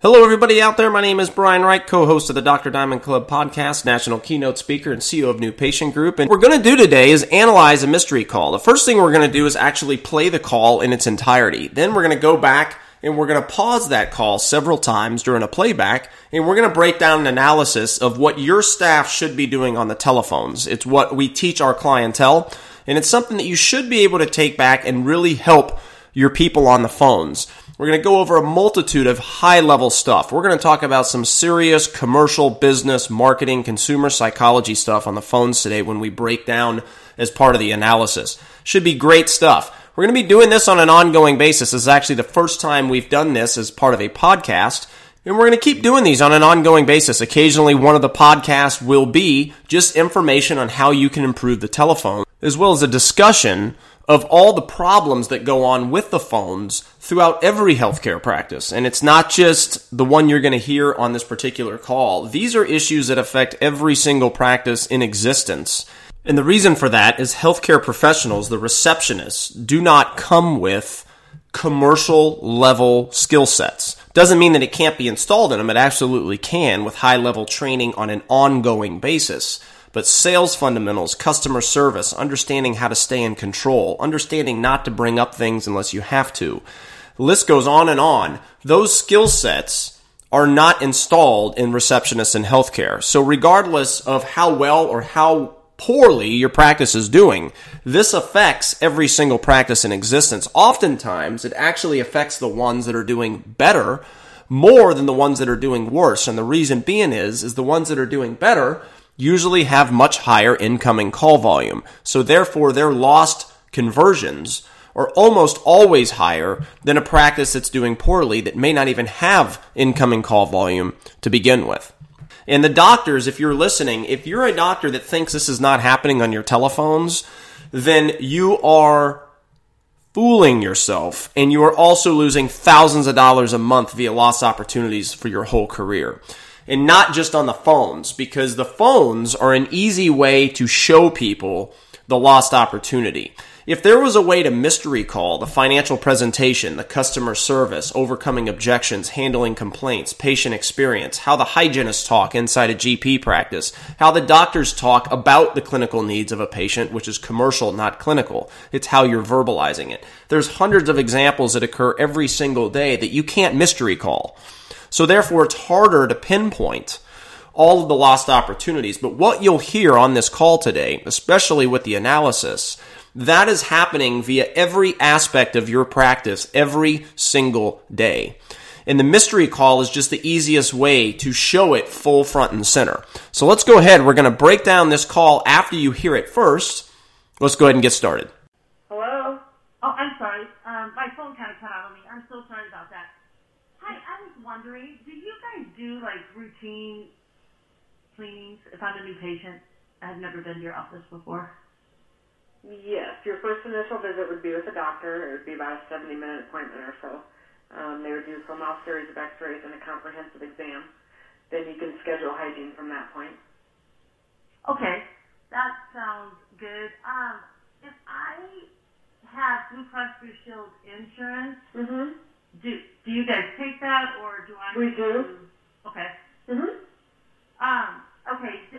Hello, everybody out there. My name is Brian Wright, co-host of the Dr. Diamond Club podcast, national keynote speaker, and CEO of New Patient Group. And what we're going to do today is analyze a mystery call. The first thing we're going to do is actually play the call in its entirety. Then we're going to go back and we're going to pause that call several times during a playback, and we're going to break down an analysis of what your staff should be doing on the telephones. It's what we teach our clientele, and it's something that you should be able to take back and really help your people on the phones. We're going to go over a multitude of high level stuff. We're going to talk about some serious commercial, business, marketing, consumer psychology stuff on the phones today when we break down as part of the analysis. Should be great stuff. We're going to be doing this on an ongoing basis. This is actually the first time we've done this as part of a podcast. And we're going to keep doing these on an ongoing basis. Occasionally, one of the podcasts will be just information on how you can improve the telephone, as well as a discussion of all the problems that go on with the phones throughout every healthcare practice. And it's not just the one you're going to hear on this particular call. These are issues that affect every single practice in existence. And the reason for that is healthcare professionals, the receptionists, do not come with commercial level skill sets. Doesn't mean that it can't be installed in them. It absolutely can with high level training on an ongoing basis but sales fundamentals, customer service, understanding how to stay in control, understanding not to bring up things unless you have to. The list goes on and on. Those skill sets are not installed in receptionists in healthcare. So regardless of how well or how poorly your practice is doing, this affects every single practice in existence. Oftentimes, it actually affects the ones that are doing better more than the ones that are doing worse. And the reason being is, is the ones that are doing better usually have much higher incoming call volume. So therefore, their lost conversions are almost always higher than a practice that's doing poorly that may not even have incoming call volume to begin with. And the doctors, if you're listening, if you're a doctor that thinks this is not happening on your telephones, then you are fooling yourself and you are also losing thousands of dollars a month via lost opportunities for your whole career and not just on the phones because the phones are an easy way to show people the lost opportunity. If there was a way to mystery call the financial presentation, the customer service, overcoming objections, handling complaints, patient experience, how the hygienists talk inside a GP practice, how the doctors talk about the clinical needs of a patient, which is commercial, not clinical. It's how you're verbalizing it. There's hundreds of examples that occur every single day that you can't mystery call. So therefore, it's harder to pinpoint all of the lost opportunities. But what you'll hear on this call today, especially with the analysis, that is happening via every aspect of your practice every single day. And the mystery call is just the easiest way to show it full front and center. So let's go ahead. We're going to break down this call after you hear it first. Let's go ahead and get started. Hello? Oh, I'm sorry. Um, my phone kind of cut out on me. I'm so sorry about that. Hi, I was wondering, do you guys do like routine cleanings if I'm a new patient? I've never been to your office before. Yes, your first initial visit would be with a doctor. It would be about a 70 minute appointment or so. Um, they would do a full mouth series of x rays and a comprehensive exam. Then you can schedule hygiene from that point. Okay, that sounds good. Um, if I have Blue Cross Blue Shield insurance, Mm-hmm. do do you guys take that or do I? We do. to- Okay. Mm-hmm. Um. Okay. d-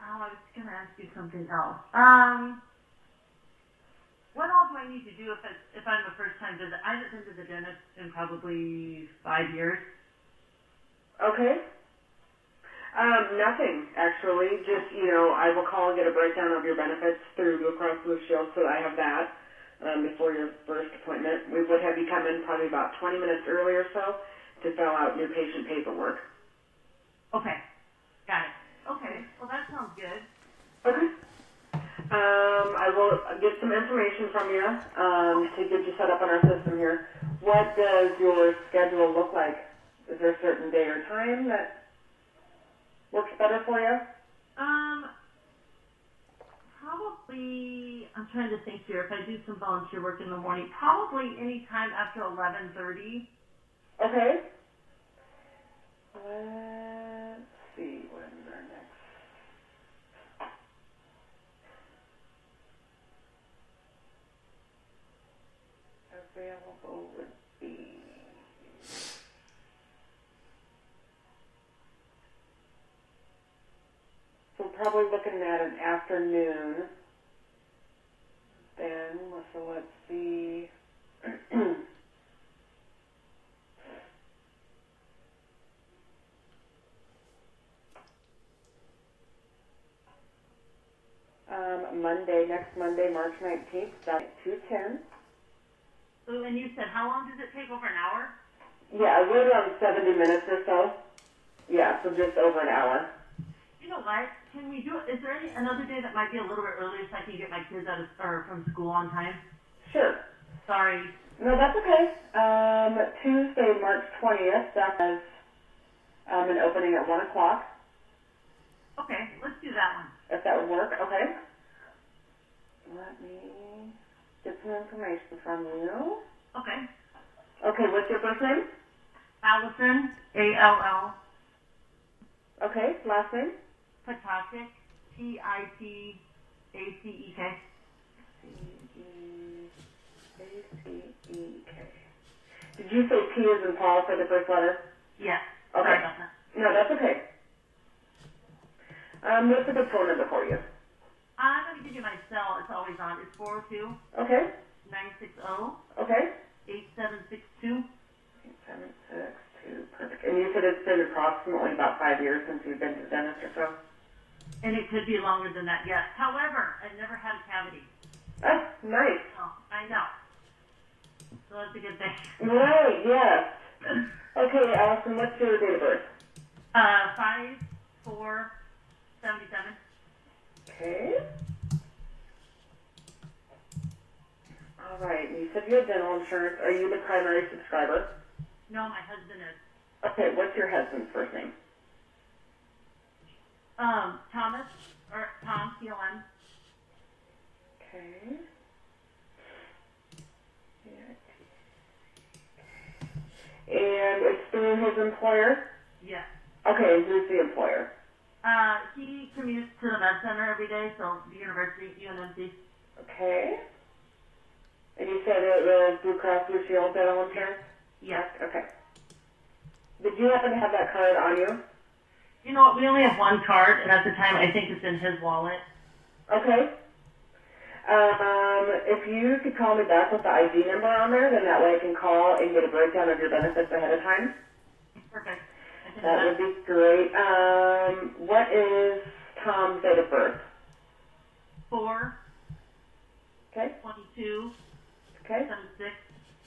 Oh, I was gonna ask you something else. Um. What all do I need to do if it's, if I'm a first time visit? I haven't been to the dentist in probably five years. Okay. Um, nothing, actually. Just, you know, I will call and get a breakdown of your benefits through Blue Cross Blue Shield so that I have that um, before your first appointment. We would have you come in probably about 20 minutes early or so to fill out new patient paperwork. Okay. Got it. Okay. Well, that sounds good. Okay. Um, I will get some information from you um, to get you set up on our system here. What does your schedule look like? Is there a certain day or time that works better for you? Um. Probably. I'm trying to think here. If I do some volunteer work in the morning, probably any time after 11:30. Okay. Let's see when's our next. available would be. So I'm probably looking at an afternoon. Then, so let's see. um, Monday, next Monday, March 19th, at 210. So, and you said how long does it take? Over an hour? Yeah, we're around 70 minutes or so. Yeah, so just over an hour. You know what? Can we do it? Is there any another day that might be a little bit earlier so I can get my kids out of or from school on time? Sure. Sorry. No, that's okay. Um, Tuesday, March 20th, that has um, an opening at 1 o'clock, Okay, let's do that one. if that would work. Okay. Let me get some information from you. Okay. Okay, what's your first name? Allison, A L L, Okay, last name? Pitacek, P I T A C E K. C-E-A-C-E-K. Did you say P as in Paul for the first letter? Yes. Okay. Sorry about that. No, that's okay. Um, what's a good phone number for you? I'm going to give you my cell. It's always on. It's 402 Okay, 960 okay. 8762. Seven, six, two, perfect. And you said it's been approximately about five years since you've been to the dentist or so? And it could be longer than that, yes. However, I've never had a cavity. That's nice. Oh, I know. So that's a good thing. Right, yes. Okay, Allison, what's your date of birth? Uh, 5, 4, 77. Okay. All right, you said you had dental insurance. Are you the primary subscriber? No, my husband is. Okay, what's your husband's first name? Um, Thomas, or Tom, T-O-M. Okay. And it's through his employer? Yes. Okay, and who's the employer? Uh, he commutes to the med center every day, so the university, UNMC. Okay. And you said it was Blue Cross Blue Shield dental insurance? Yes. Okay. Did you happen to have that card on you? You know what, we only have one card, and at the time, I think it's in his wallet. Okay. Um, if you could call me back with the ID number on there, then that way I can call and get a breakdown of your benefits ahead of time. Perfect. I That would be great. Um, what is Tom's date of birth? 4, Okay. 22, Okay. 76.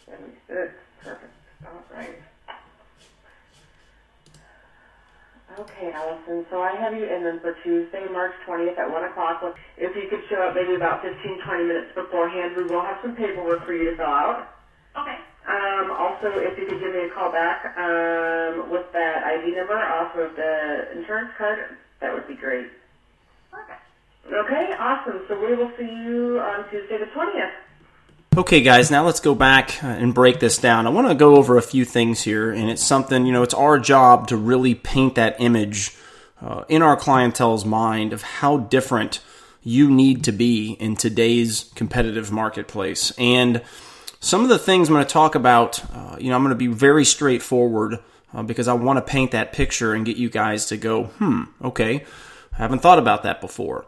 76. Perfect. All right. Okay, Allison. So I have you in then for Tuesday, March 20th at 1 o'clock. If you could show up maybe about 15, 20 minutes beforehand, we will have some paperwork for you to fill out. Okay. Um, also, if you could give me a call back um, with that ID number off of the insurance card, that would be great. Perfect. Okay, awesome. So we will see you on Tuesday the 20th. Okay, guys, now let's go back uh, and break this down. I want to go over a few things here, and it's something, you know, it's our job to really paint that image uh, in our clientele's mind of how different you need to be in today's competitive marketplace. And some of the things I'm going to talk about, uh, you know, I'm going to be very straightforward uh, because I want to paint that picture and get you guys to go, hmm, okay, I haven't thought about that before.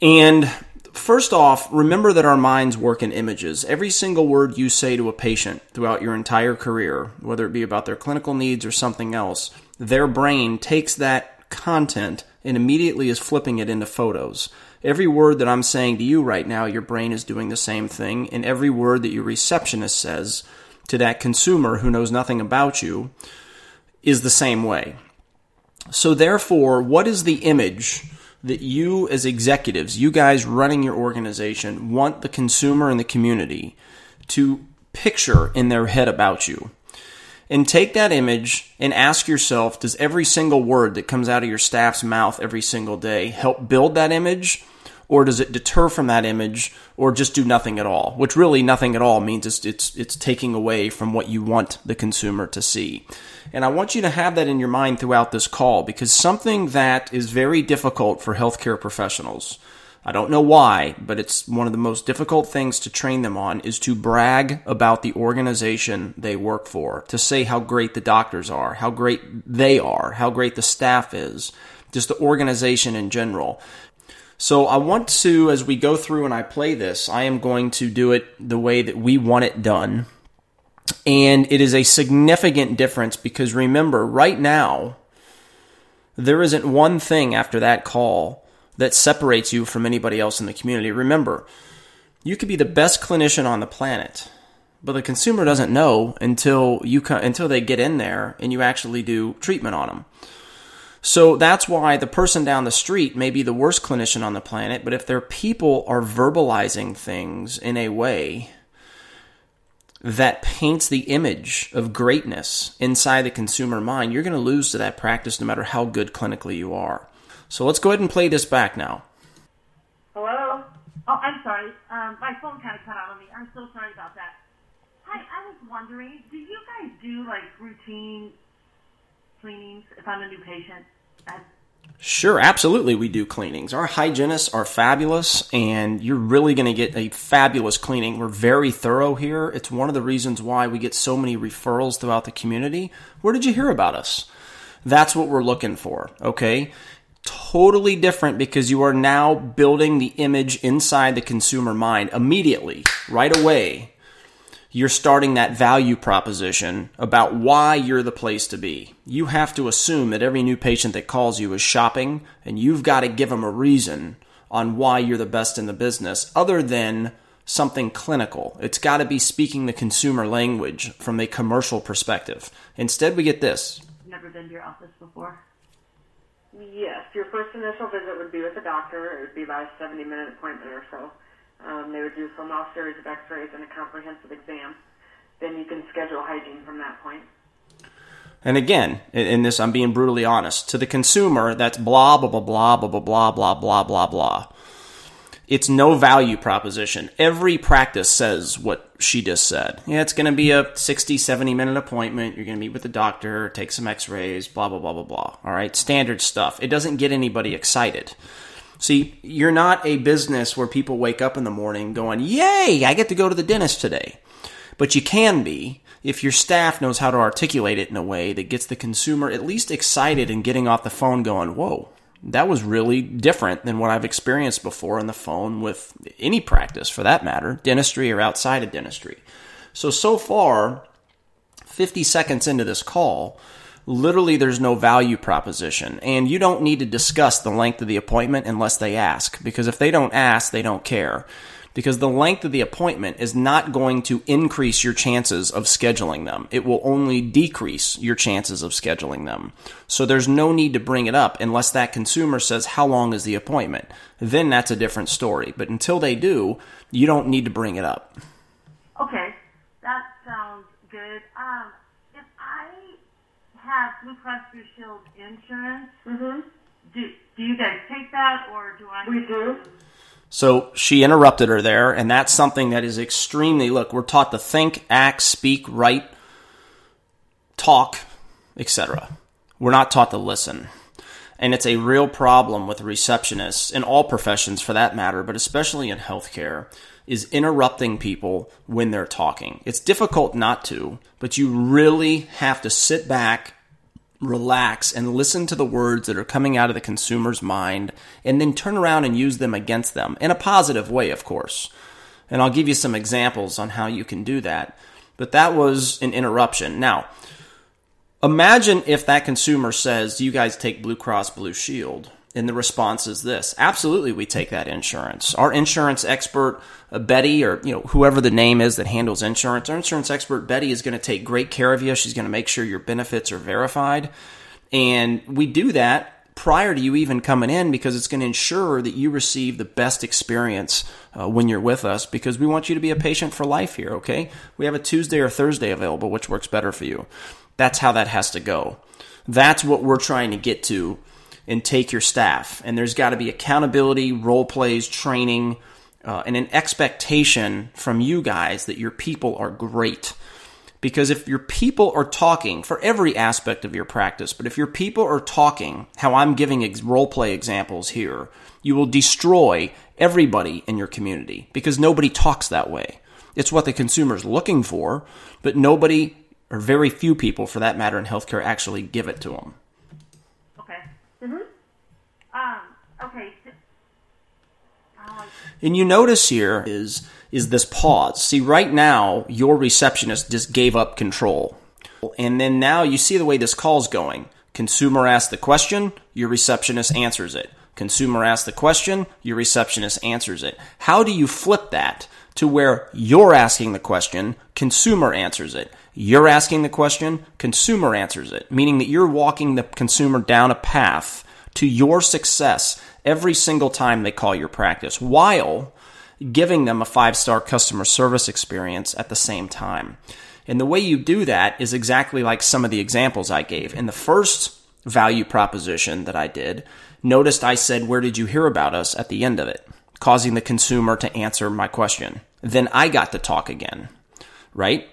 And first off, remember that our minds work in images. Every single word you say to a patient throughout your entire career, whether it be about their clinical needs or something else, their brain takes that content and immediately is flipping it into photos. Every word that I'm saying to you right now, your brain is doing the same thing, and every word that your receptionist says to that consumer who knows nothing about you is the same way. So, therefore, what is the image that you, as executives, you guys running your organization, want the consumer and the community to picture in their head about you? And take that image and ask yourself does every single word that comes out of your staff's mouth every single day help build that image? Or does it deter from that image or just do nothing at all? Which really nothing at all means it's, it's, it's taking away from what you want the consumer to see. And I want you to have that in your mind throughout this call because something that is very difficult for healthcare professionals, I don't know why, but it's one of the most difficult things to train them on is to brag about the organization they work for, to say how great the doctors are, how great they are, how great the staff is, just the organization in general. So I want to, as we go through and I play this, I am going to do it the way that we want it done. And it is a significant difference because remember, right now, there isn't one thing after that call that separates you from anybody else in the community. Remember, you could be the best clinician on the planet, but the consumer doesn't know until you until they get in there and you actually do treatment on them. So that's why the person down the street may be the worst clinician on the planet, but if their people are verbalizing things in a way that paints the image of greatness inside the consumer mind, you're going to lose to that practice no matter how good clinically you are. So let's go ahead and play this back now. Hello? Oh, I'm sorry. Um, my phone kind of cut out on me. I'm so sorry about that. Hi, I was wondering, do you guys do like routine cleanings if I'm a new patient? Sure, absolutely, we do cleanings. Our hygienists are fabulous, and you're really going to get a fabulous cleaning. We're very thorough here. It's one of the reasons why we get so many referrals throughout the community. Where did you hear about us? That's what we're looking for, okay? Totally different because you are now building the image inside the consumer mind immediately, right away you're starting that value proposition about why you're the place to be. You have to assume that every new patient that calls you is shopping, and you've got to give them a reason on why you're the best in the business other than something clinical. It's got to be speaking the consumer language from a commercial perspective. Instead, we get this. Never been to your office before. Yes, your first initial visit would be with the doctor. It would be about a 70 minute appointment or so. Um, they would do a small series of x-rays and a comprehensive exam. Then you can schedule hygiene from that point. And again, in this, I'm being brutally honest. To the consumer, that's blah, blah, blah, blah, blah, blah, blah, blah, blah, blah. It's no value proposition. Every practice says what she just said. Yeah, it's going to be a 60, 70 minute appointment. You're going to meet with the doctor, take some x rays, blah, blah, blah, blah, blah. All right, standard stuff. It doesn't get anybody excited. See, you're not a business where people wake up in the morning going, Yay, I get to go to the dentist today. But you can be if your staff knows how to articulate it in a way that gets the consumer at least excited and getting off the phone going, Whoa, that was really different than what I've experienced before on the phone with any practice for that matter, dentistry or outside of dentistry. So, so far, 50 seconds into this call, literally there's no value proposition. And you don't need to discuss the length of the appointment unless they ask, because if they don't ask, they don't care. Because the length of the appointment is not going to increase your chances of scheduling them. It will only decrease your chances of scheduling them. So there's no need to bring it up unless that consumer says, How long is the appointment? Then that's a different story. But until they do, you don't need to bring it up. Okay, that sounds good. Um, have Blue Cross Blue Shield insurance. Mm-hmm. Do Do you guys take that, or do I? We do. So she interrupted her there, and that's something that is extremely. Look, we're taught to think, act, speak, write, talk, etc. We're not taught to listen. And it's a real problem with receptionists in all professions for that matter, but especially in healthcare is interrupting people when they're talking. It's difficult not to, but you really have to sit back, relax, and listen to the words that are coming out of the consumer's mind, and then turn around and use them against them in a positive way, of course. And I'll give you some examples on how you can do that. But that was an interruption. Now, imagine if that consumer says, you guys take Blue Cross Blue Shield? And the response is this. Absolutely we take that insurance. Our insurance expert uh, betty or you know whoever the name is that handles insurance our insurance expert betty is going to take great care of you. She's going to make sure your benefits are verified. And we do that prior to you even coming in because it's going to ensure that you receive the best experience uh, when you're with us because we want you to be a patient for life here okay? We have a tuesday or thursday available which works better for you. That's how that has to go. That's what we're trying to get to and take your staff. And there's got to be accountability, role plays, training, uh, and an expectation from you guys that your people are great. Because if your people are talking for every aspect of your practice, but if your people are talking, how I'm giving ex- role play examples here, you will destroy everybody in your community because nobody talks that way. It's what the consumer is looking for, but nobody, or very few people for that matter in healthcare, actually give it to them. Mm-hmm. Um, okay. so- Oh, And you notice here is is this pause. See, right now your receptionist just gave up control. And then now you see the way this call's going. Consumer asks the question, your receptionist answers it. Consumer asks the question, your receptionist answers it. How do you flip that to where you're asking the question, consumer answers it? You're asking the question, consumer answers it, meaning that you're walking the consumer down a path to your success every single time they call your practice while giving them a five star customer service experience at the same time. And the way you do that is exactly like some of the examples I gave. In the first value proposition that I did, noticed I said, Where did you hear about us at the end of it? Causing the consumer to answer my question. Then I got to talk again, right?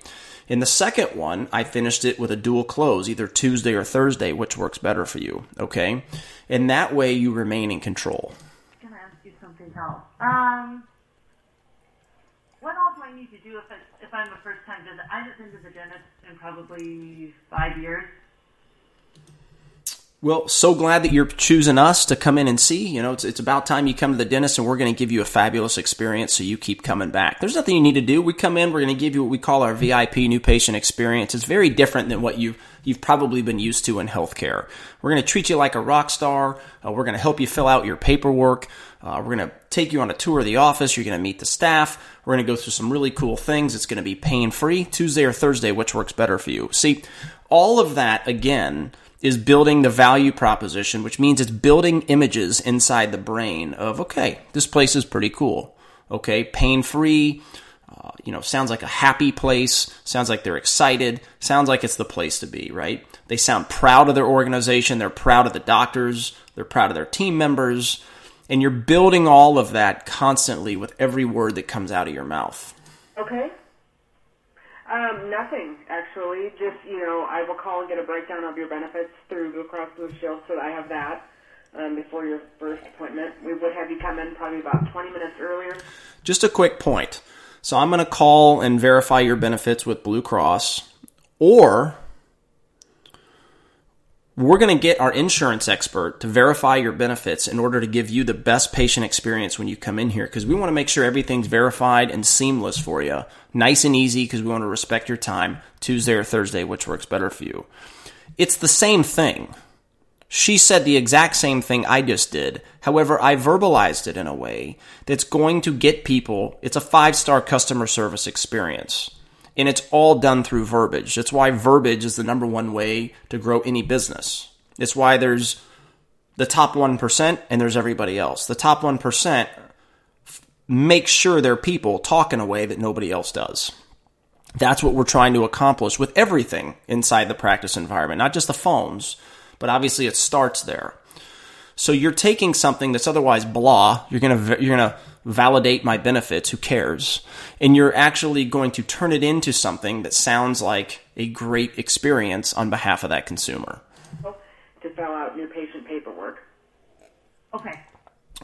In the second one, I finished it with a dual close, either Tuesday or Thursday, which works better for you, okay? And that way you remain in control. I'm gonna ask you something else. Um, what all do I need to do if it's, if I'm a first time visit? I haven't been to the dentist in probably five years. Well, so glad that you're choosing us to come in and see. You know, it's, it's about time you come to the dentist and we're going to give you a fabulous experience so you keep coming back. There's nothing you need to do. We come in, we're going to give you what we call our VIP new patient experience. It's very different than what you've, you've probably been used to in healthcare. We're going to treat you like a rock star. Uh, we're going to help you fill out your paperwork. Uh, we're going to take you on a tour of the office. You're going to meet the staff. We're going to go through some really cool things. It's going to be pain free Tuesday or Thursday, which works better for you. See, all of that again is building the value proposition, which means it's building images inside the brain of, okay, this place is pretty cool. Okay, pain free. Uh, you know, sounds like a happy place. Sounds like they're excited. Sounds like it's the place to be, right? They sound proud of their organization. They're proud of the doctors. They're proud of their team members. And you're building all of that constantly with every word that comes out of your mouth. Okay. Um, nothing actually. Just you know, I will call and get a breakdown of your benefits through Blue Cross Blue Shield, so that I have that um, before your first appointment. We would have you come in probably about 20 minutes earlier. Just a quick point. So I'm going to call and verify your benefits with Blue Cross, or we're going to get our insurance expert to verify your benefits in order to give you the best patient experience when you come in here because we want to make sure everything's verified and seamless for you. Nice and easy because we want to respect your time, Tuesday or Thursday, which works better for you. It's the same thing. She said the exact same thing I just did. However, I verbalized it in a way that's going to get people, it's a five star customer service experience. And it's all done through verbiage. That's why verbiage is the number one way to grow any business. It's why there's the top 1% and there's everybody else. The top 1% f- make sure their people talk in a way that nobody else does. That's what we're trying to accomplish with everything inside the practice environment, not just the phones, but obviously it starts there. So you're taking something that's otherwise blah. You're gonna you're gonna validate my benefits. Who cares? And you're actually going to turn it into something that sounds like a great experience on behalf of that consumer. to fill out new patient paperwork. Okay.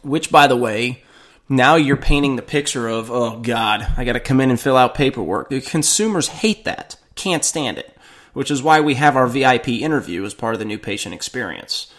Which, by the way, now you're painting the picture of oh god, I got to come in and fill out paperwork. The consumers hate that, can't stand it. Which is why we have our VIP interview as part of the new patient experience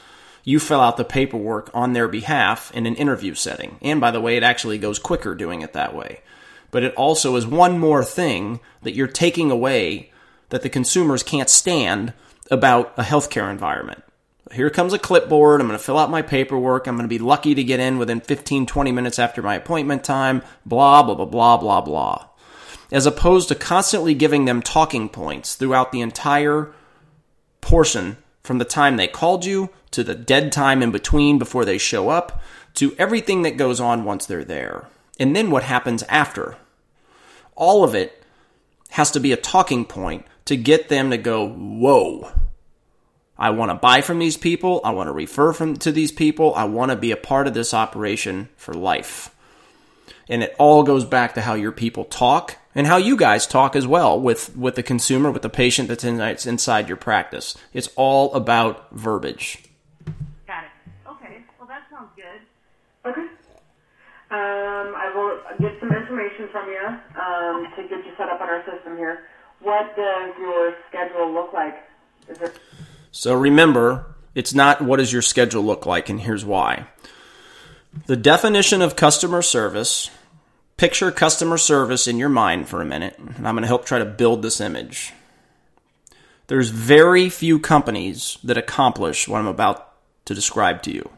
you fill out the paperwork on their behalf in an interview setting. And by the way, it actually goes quicker doing it that way. But it also is one more thing that you're taking away that the consumers can't stand about a healthcare environment. Here comes a clipboard. I'm going to fill out my paperwork. I'm going to be lucky to get in within 15, 20 minutes after my appointment time. Blah, blah, blah, blah, blah, blah. As opposed to constantly giving them talking points throughout the entire portion from the time they called you to the dead time in between before they show up to everything that goes on once they're there. And then what happens after. All of it has to be a talking point to get them to go, whoa. I want to buy from these people. I want to refer from to these people. I want to be a part of this operation for life. And it all goes back to how your people talk and how you guys talk as well with, with the consumer, with the patient that's, in, that's inside your practice. It's all about verbiage. Got it. Okay. Well, that sounds good. Okay. Um, I will get some information from you um, to get you set up on our system here. What does your schedule look like? Is it So remember, it's not what does your schedule look like, and here's why. The definition of customer service picture customer service in your mind for a minute, and I'm going to help try to build this image. There's very few companies that accomplish what I'm about to describe to you.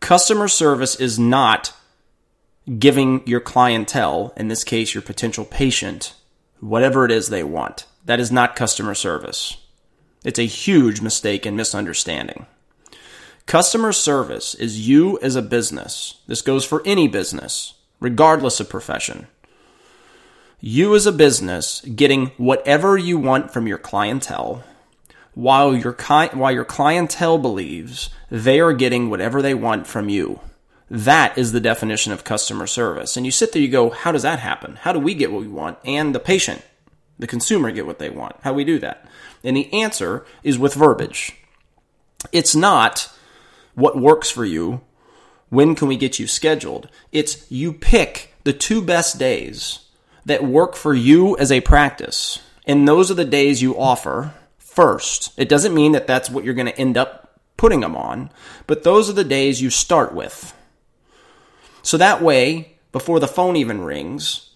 Customer service is not giving your clientele, in this case your potential patient, whatever it is they want. That is not customer service. It's a huge mistake and misunderstanding. Customer service is you as a business. This goes for any business regardless of profession. You as a business getting whatever you want from your clientele while your while your clientele believes they are getting whatever they want from you. That is the definition of customer service. And you sit there you go, how does that happen? How do we get what we want and the patient, the consumer get what they want? How do we do that? And the answer is with verbiage. It's not what works for you when can we get you scheduled? It's you pick the two best days that work for you as a practice. And those are the days you offer first. It doesn't mean that that's what you're going to end up putting them on, but those are the days you start with. So that way, before the phone even rings,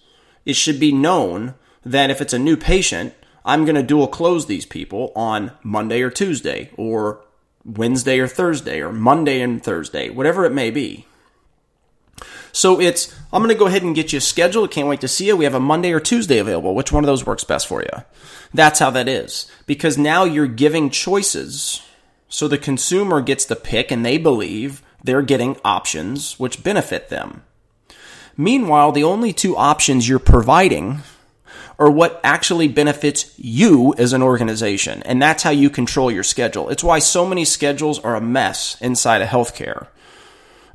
it should be known that if it's a new patient, I'm going to dual close these people on Monday or Tuesday or Wednesday or Thursday or Monday and Thursday, whatever it may be. So it's, I'm going to go ahead and get you scheduled. Can't wait to see you. We have a Monday or Tuesday available. Which one of those works best for you? That's how that is. Because now you're giving choices. So the consumer gets to pick and they believe they're getting options which benefit them. Meanwhile, the only two options you're providing or what actually benefits you as an organization. And that's how you control your schedule. It's why so many schedules are a mess inside of healthcare.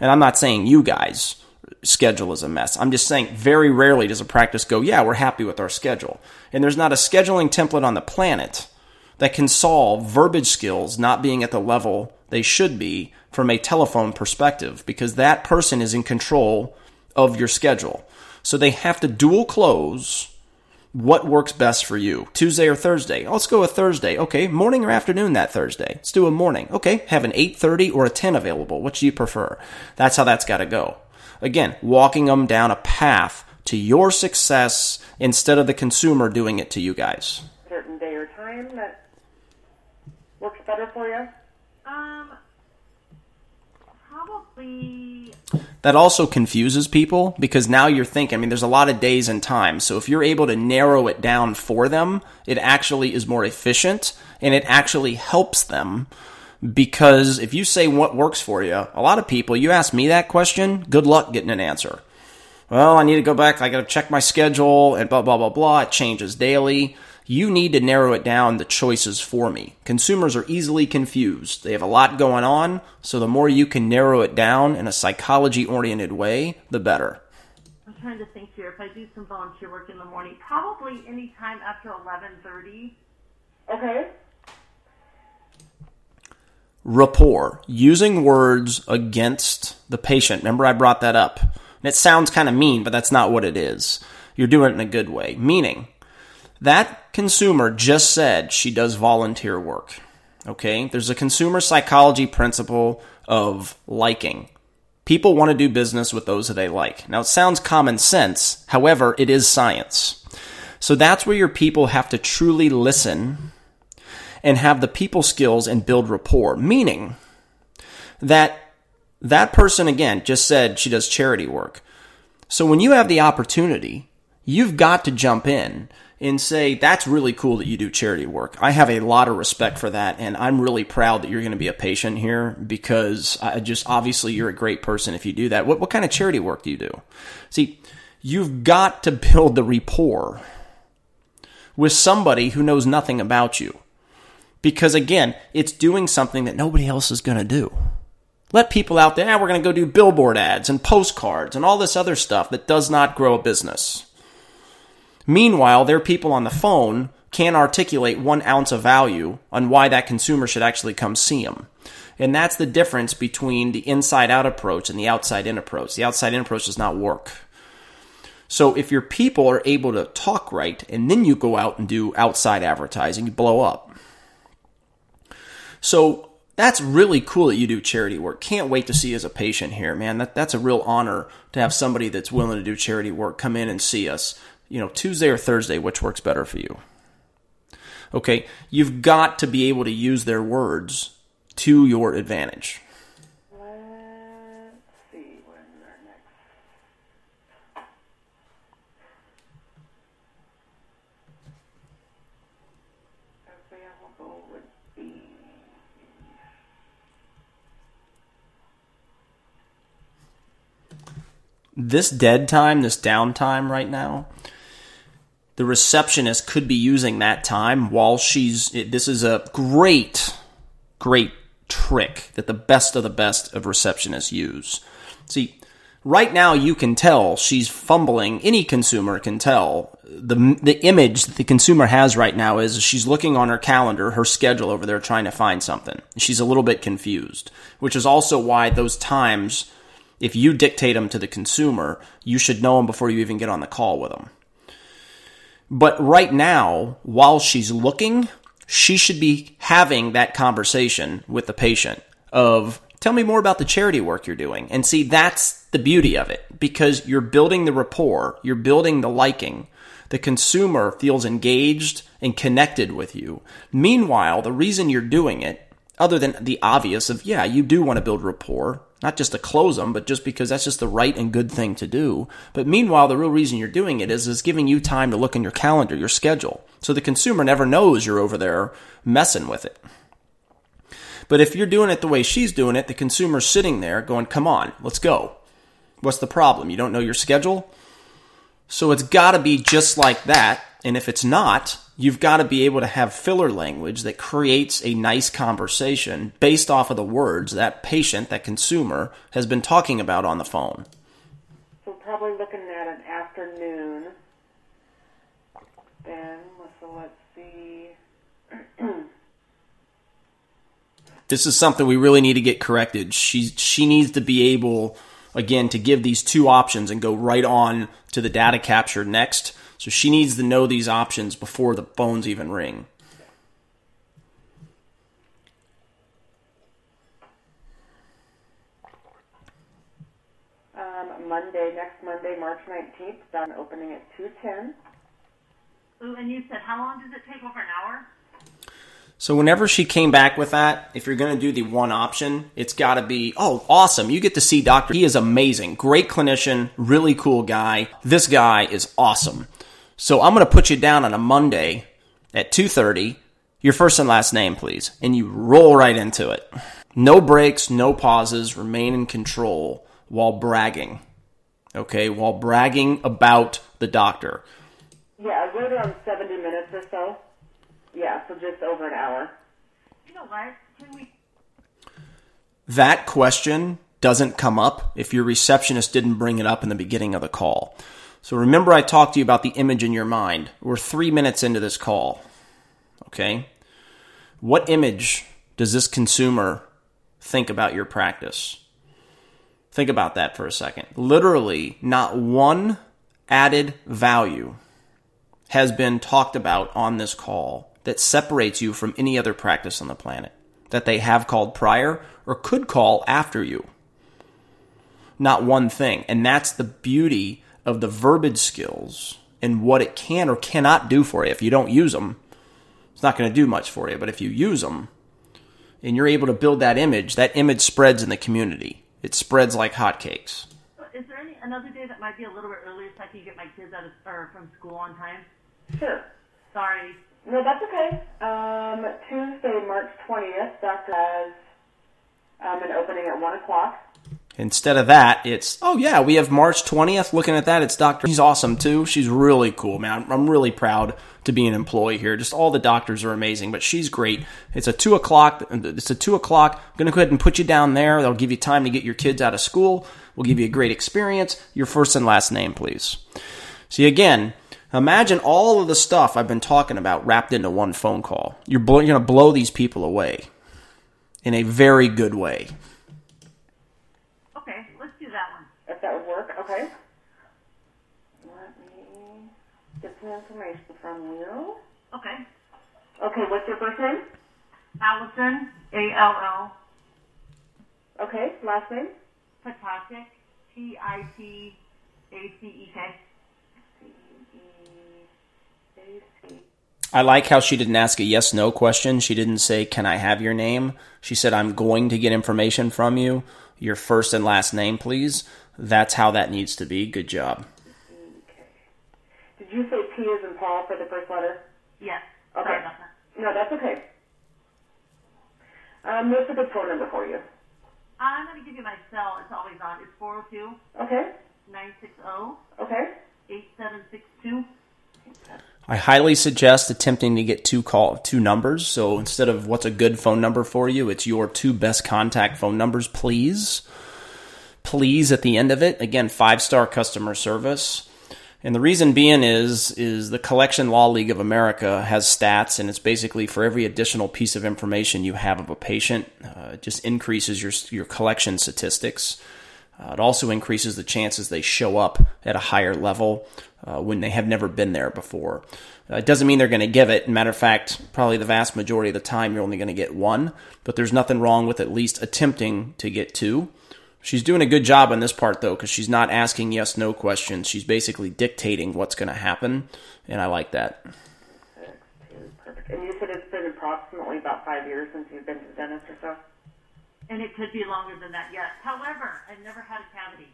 And I'm not saying you guys schedule is a mess. I'm just saying very rarely does a practice go, yeah, we're happy with our schedule. And there's not a scheduling template on the planet that can solve verbiage skills not being at the level they should be from a telephone perspective because that person is in control of your schedule. So they have to dual close what works best for you tuesday or thursday. Oh, let's go a thursday. Okay morning or afternoon that thursday? Let's do a morning. Okay have an 8.30 or a 10 available. Which do you prefer? That's how that's got to go. Again walking them down a path to your success instead of the consumer doing it to you guys. Certain day or time that works better for you? Um, that also confuses people because now you're thinking, I mean, there's a lot of days and times. So if you're able to narrow it down for them, it actually is more efficient and it actually helps them because if you say what works for you, a lot of people, you ask me that question, good luck getting an answer. Well, I need to go back, I got to check my schedule and blah, blah, blah, blah. It changes daily. You need to narrow it down the choices for me. Consumers are easily confused. They have a lot going on, so the more you can narrow it down in a psychology oriented way, the better. I'm trying to think here. If I do some volunteer work in the morning, probably any time after 11:30. okay Rapport, using words against the patient. Remember, I brought that up. And it sounds kind of mean, but that's not what it is. You're doing it in a good way. Meaning, that consumer just said she does volunteer work. Okay? There's a consumer psychology principle of liking. People want to do business with those that they like. Now, it sounds common sense. However, it is science. So that's where your people have to truly listen and have the people skills and build rapport. Meaning that that person, again, just said she does charity work. So when you have the opportunity, you've got to jump in and say, that's really cool that you do charity work. I have a lot of respect for that, and I'm really proud that you're going to be a patient here because I just obviously you're a great person if you do that. What, what kind of charity work do you do? See, you've got to build the rapport with somebody who knows nothing about you. Because again, it's doing something that nobody else is going to do. Let people out there, ah, we're going to go do billboard ads and postcards and all this other stuff that does not grow a business. Meanwhile, their people on the phone can't articulate one ounce of value on why that consumer should actually come see them. And that's the difference between the inside out approach and the outside in approach. The outside in approach does not work. So if your people are able to talk right and then you go out and do outside advertising, you blow up. So that's really cool that you do charity work. Can't wait to see you as a patient here, man. That that's a real honor to have somebody that's willing to do charity work come in and see us. You know, Tuesday or Thursday, which works better for you. Okay, you've got to be able to use their words to your advantage. This dead time, this downtime right now, the receptionist could be using that time while she's. This is a great, great trick that the best of the best of receptionists use. See, right now you can tell she's fumbling. Any consumer can tell. The, the image that the consumer has right now is she's looking on her calendar, her schedule over there, trying to find something. She's a little bit confused, which is also why those times if you dictate them to the consumer, you should know them before you even get on the call with them. But right now, while she's looking, she should be having that conversation with the patient of, tell me more about the charity work you're doing. And see, that's the beauty of it because you're building the rapport, you're building the liking. The consumer feels engaged and connected with you. Meanwhile, the reason you're doing it other than the obvious of yeah you do want to build rapport not just to close them but just because that's just the right and good thing to do. But meanwhile the real reason you're doing it is is giving you time to look in your calendar your schedule so the consumer never knows you're over there messing with it. But if you're doing it the way she's doing it the consumer's sitting there going come on let's go. What's the problem? You don't know your schedule? So it's got to be just like that. And if it's not, you've got to be able to have filler language that creates a nice conversation based off of the words that patient, that consumer, has been talking about on the phone. So probably looking at an afternoon. Then, so let's see. This is something we really need to get corrected. She she needs to be able again to give these two options and go right on to the data capture next. So she needs to know these options before the phones even ring. Um, Monday, next Monday, March 19th, done opening at 210. Ooh, and you said how long does it take? Over an hour? So whenever she came back with that, if you're going to do the one option, it's got to be, oh, awesome. You get to see Dr. He is amazing. Great clinician, really cool guy. This guy is awesome. So I'm going to put you down on a Monday at 2:30. Your first and last name, please. And you roll right into it. No breaks, no pauses, remain in control while bragging. Okay, while bragging about the doctor. Yeah, right around 70 minutes or so. Yeah, so just over an hour. You know what? Can we? that question doesn't come up if your receptionist didn't bring it up in the beginning of the call. So remember, I talked to you about the image in your mind. We're three minutes into this call. Okay? What image does this consumer think about your practice? Think about that for a second. Literally, not one added value has been talked about on this call that separates you from any other practice on the planet that they have called prior or could call after you. Not one thing. And that's the beauty of the verbiage skills and what it can or cannot do for you. If you don't use them, it's not going to do much for you. But if you use them and you're able to build that image, that image spreads in the community. It spreads like hotcakes. Is there any another day that might be a little bit earlier so I can get my kids out of or from school on time? Sure. Sorry. No, that's okay. Um, Tuesday, March 20th, Doctor has um, an opening at 1 o'clock. Instead of that, it's oh yeah, we have March twentieth. Looking at that, it's Doctor. He's awesome too. She's really cool, man. I'm, really proud to be an employee here. Just all the doctors are amazing, but she's great. It's a two o'clock. It's a two o'clock. I'm gonna go ahead and put you down there. That'll give you time to get your kids out of school. We'll give you a great experience. Your first and last name, please. See again. Imagine all of the stuff I've been talking about wrapped into one phone call. You're, you're going to blow these people away in a very good way. Okay, let's do that one. If that would work, okay. Let me get some information from you. Okay. Okay, what's your first name? Allison, A L L, Okay, last name? Pitacek, P I T A C E K. C-E-A-C. I like how she didn't ask a yes no question. She didn't say, Can I have your name? She said, I'm going to get information from you. Your first and last name, please. That's how that needs to be. Good job. Okay. Did you say P as in Paul for the first letter? Yes. Okay. Sorry about that. No, that's okay. Um, what's a good phone number for you? I'm going to give you my cell. It's always on. It's 402 Okay, 960 okay. 8762. I highly suggest attempting to get two call two numbers. So instead of what's a good phone number for you, it's your two best contact phone numbers, please. Please at the end of it. Again, five star customer service. And the reason being is is the Collection Law League of America has stats, and it's basically for every additional piece of information you have of a patient, uh, it just increases your your collection statistics. Uh, it also increases the chances they show up at a higher level uh, when they have never been there before. Uh, it doesn't mean they're going to give it. Matter of fact, probably the vast majority of the time you're only going to get one, but there's nothing wrong with at least attempting to get two. She's doing a good job on this part though, because she's not asking yes no questions. She's basically dictating what's going to happen, and I like that. Perfect. And you said it's been approximately about five years since you've been to the dentist or so? And it could be longer than that, yes. However, I've never had a cavity.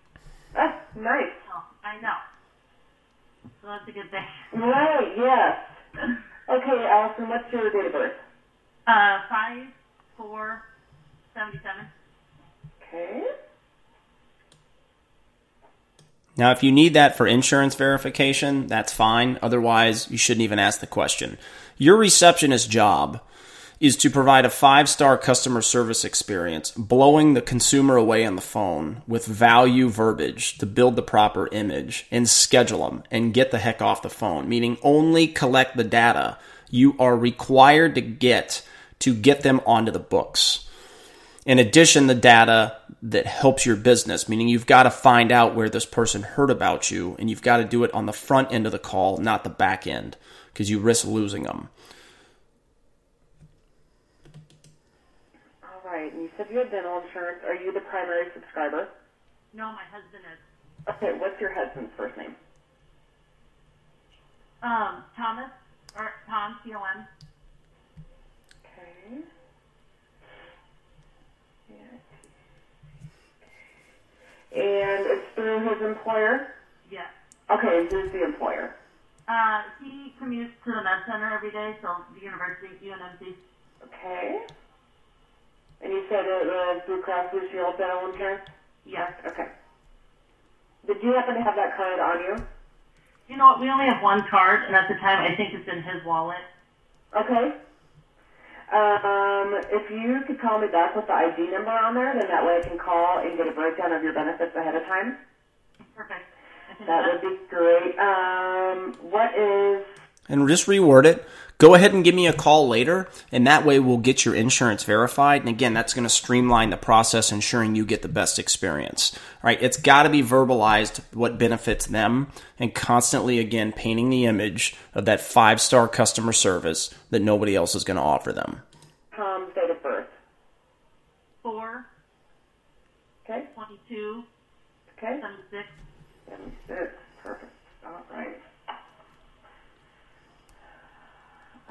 That's nice. So, I know. So that's a good thing. Right, yes. Okay, Allison, what's your date of birth? Uh, 5, 4, 77. Okay. Now, if you need that for insurance verification, that's fine. Otherwise, you shouldn't even ask the question. Your receptionist job is to provide a five star customer service experience, blowing the consumer away on the phone with value verbiage to build the proper image and schedule them and get the heck off the phone, meaning only collect the data you are required to get to get them onto the books. In addition, the data that helps your business, meaning you've got to find out where this person heard about you and you've got to do it on the front end of the call, not the back end, because you risk losing them. All right, and you said you had dental insurance. Are you the primary subscriber? No, my husband is. Okay, what's your husband's first name? Um, Thomas, or Tom, T-O-M. Okay. And it's through his employer? Yes. Okay, who's the employer? Uh, he commutes to the med center every day, so the university, UNMC. Okay. And you said it was Blue Cross Blue Shield dental insurance? Yes. Okay. Did you happen to have that card on you? You know what? We only have one card, and at the time, I think it's in his wallet. Okay. Um, if you could call me back with the ID number on there, then that way I can call and get a breakdown of your benefits ahead of time. Perfect. I can do That would be great. Um, what is And just reword it. Go ahead and give me a call later, and that way we'll get your insurance verified. And again, that's going to streamline the process, ensuring you get the best experience. All right, it's got to be verbalized what benefits them, and constantly again painting the image of that five star customer service that nobody else is going to offer them. Tom's date of birth? 4, Okay. 22, Okay. 76. Seventy-six. Perfect. All right.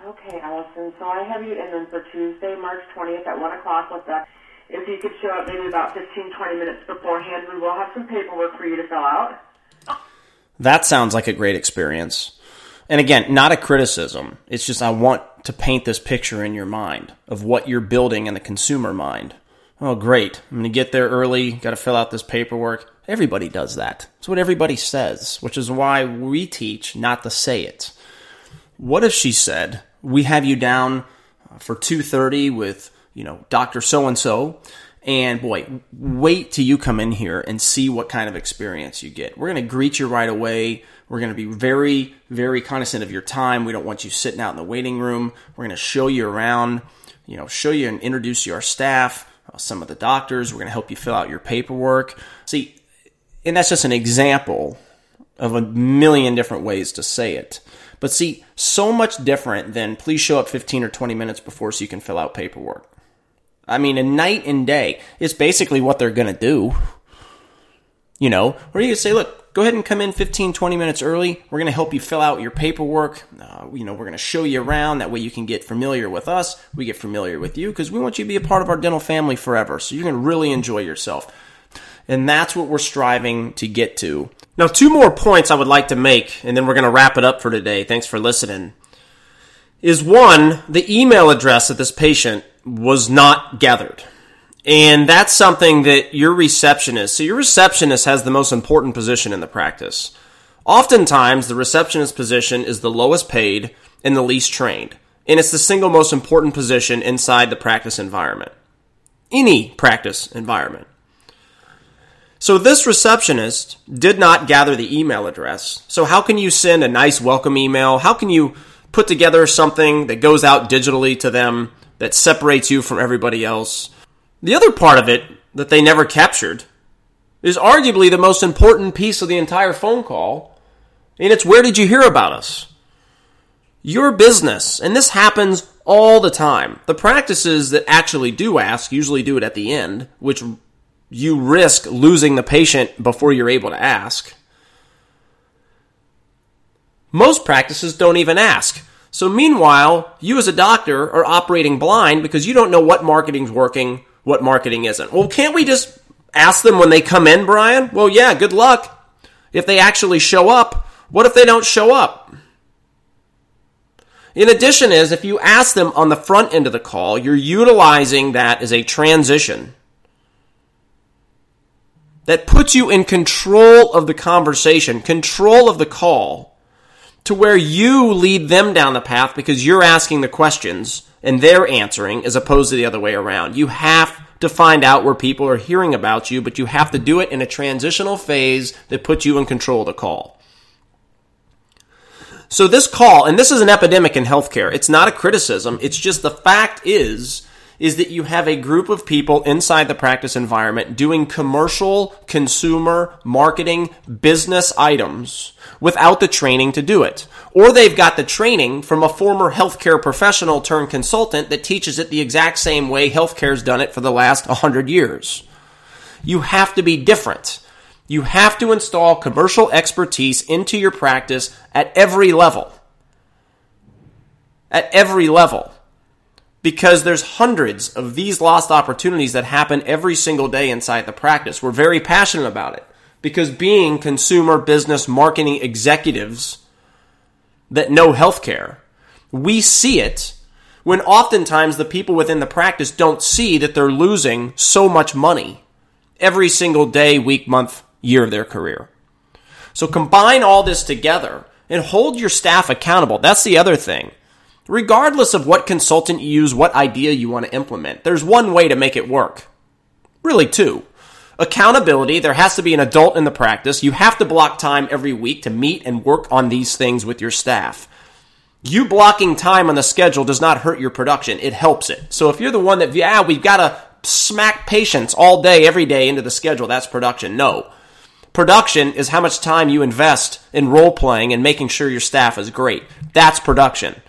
Okay, Allison. So I have you in then for Tuesday, March 20th at 1 o'clock with if you could show up maybe about 15, 20 minutes beforehand, we will have some paperwork for you to fill out. That sounds like a great experience. And again, not a criticism. It's just I want to paint this picture in your mind of what you're building in the consumer mind. Oh, great. I'm going to get there early, got to fill out this paperwork. Everybody does that. It's what everybody says, which is why we teach not to say it. What if she said, "We have you down for 2:30 with, you know, Dr. so and so, and boy, wait till you come in here and see what kind of experience you get. We're going to greet you right away. We're going to be very, very cognizant of your time. We don't want you sitting out in the waiting room. We're going to show you around, you know, show you and introduce you our staff, uh, some of the doctors. We're going to help you fill out your paperwork. See, and that's just an example of a million different ways to say it. But see, so much different than please show up 15 or 20 minutes before so you can fill out paperwork. I mean, a night and day. It's basically what they're going to do. You know, where you say, look, go ahead and come in 15, 20 minutes early. We're going to help you fill out your paperwork. Uh, you know, we're going to show you around. That way you can get familiar with us. We get familiar with you because we want you to be a part of our dental family forever. So you're going to really enjoy yourself. And that's what we're striving to get to. Now, two more points I would like to make, and then we're going to wrap it up for today. Thanks for listening. Is one, the email address of this patient was not gathered. And that's something that your receptionist, so your receptionist has the most important position in the practice. Oftentimes, the receptionist position is the lowest paid and the least trained, and it's the single most important position inside the practice environment. Any practice environment. So this receptionist did not gather the email address. So how can you send a nice welcome email? How can you put together something that goes out digitally to them that separates you from everybody else? The other part of it that they never captured is arguably the most important piece of the entire phone call, and it's where did you hear about us? Your business, and this happens all the time. The practices that actually do ask usually do it at the end, which you risk losing the patient before you're able to ask. Most practices don't even ask. So meanwhile, you as a doctor are operating blind because you don't know what marketing's working, what marketing isn't. Well, can't we just ask them when they come in, Brian? Well, yeah, good luck. If they actually show up, what if they don't show up? In addition is if you ask them on the front end of the call, you're utilizing that as a transition that puts you in control of the conversation, control of the call, to where you lead them down the path because you're asking the questions and they're answering as opposed to the other way around. You have to find out where people are hearing about you, but you have to do it in a transitional phase that puts you in control of the call. So this call, and this is an epidemic in healthcare. It's not a criticism. It's just the fact is is that you have a group of people inside the practice environment doing commercial, consumer, marketing, business items without the training to do it. Or they've got the training from a former healthcare professional turned consultant that teaches it the exact same way healthcare's done it for the last 100 years. You have to be different. You have to install commercial expertise into your practice at every level. At every level because there's hundreds of these lost opportunities that happen every single day inside the practice. We're very passionate about it because being consumer business marketing executives that know healthcare, we see it when oftentimes the people within the practice don't see that they're losing so much money every single day, week, month, year of their career. So combine all this together and hold your staff accountable. That's the other thing regardless of what consultant you use, what idea you want to implement, there's one way to make it work. Really, two. Accountability, there has to be an adult in the practice. You have to block time every week to meet and work on these things with your staff. You blocking time on the schedule does not hurt your production, it helps it. So if you're the one that, yeah, we've got to smack patients all day, every day into the schedule, that's production. No. Production is how much time you invest in role playing and making sure your staff is great. That's production.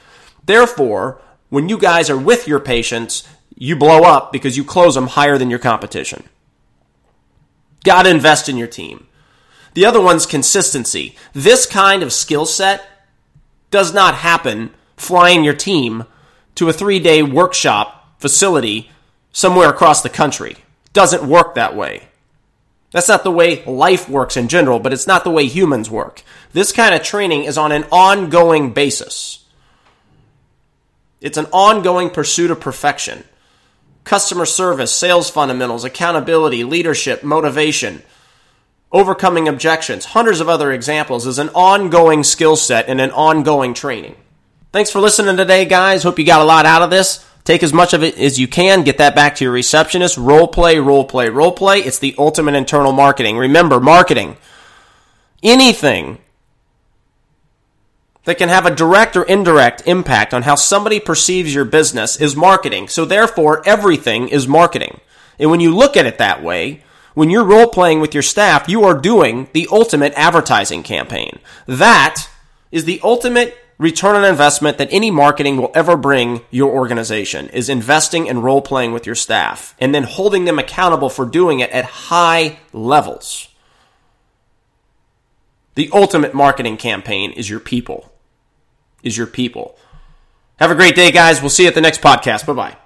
Therefore, when you guys are with your patients, you blow up because you close them higher than your competition. Got to invest in your team. The other one's consistency. This kind of skill set does not happen flying your team to a three day workshop facility somewhere across the country. Doesn't work that way. That's not the way life works in general, but it's not the way humans work. This kind of training is on an ongoing basis. It's an ongoing pursuit of perfection. Customer service, sales fundamentals, accountability, leadership, motivation, overcoming objections, hundreds of other examples is an ongoing skill set and an ongoing training. Thanks for listening today, guys. Hope you got a lot out of this. Take as much of it as you can. Get that back to your receptionist. Role play, role play, role play. It's the ultimate internal marketing. Remember, marketing. Anything that can have a direct or indirect impact on how somebody perceives your business is marketing. So therefore, everything is marketing. And when you look at it that way, when you're role playing with your staff, you are doing the ultimate advertising campaign. That is the ultimate return on investment that any marketing will ever bring your organization is investing and role playing with your staff and then holding them accountable for doing it at high levels. The ultimate marketing campaign is your people is your people. Have a great day, guys. We'll see you at the next podcast. Bye bye.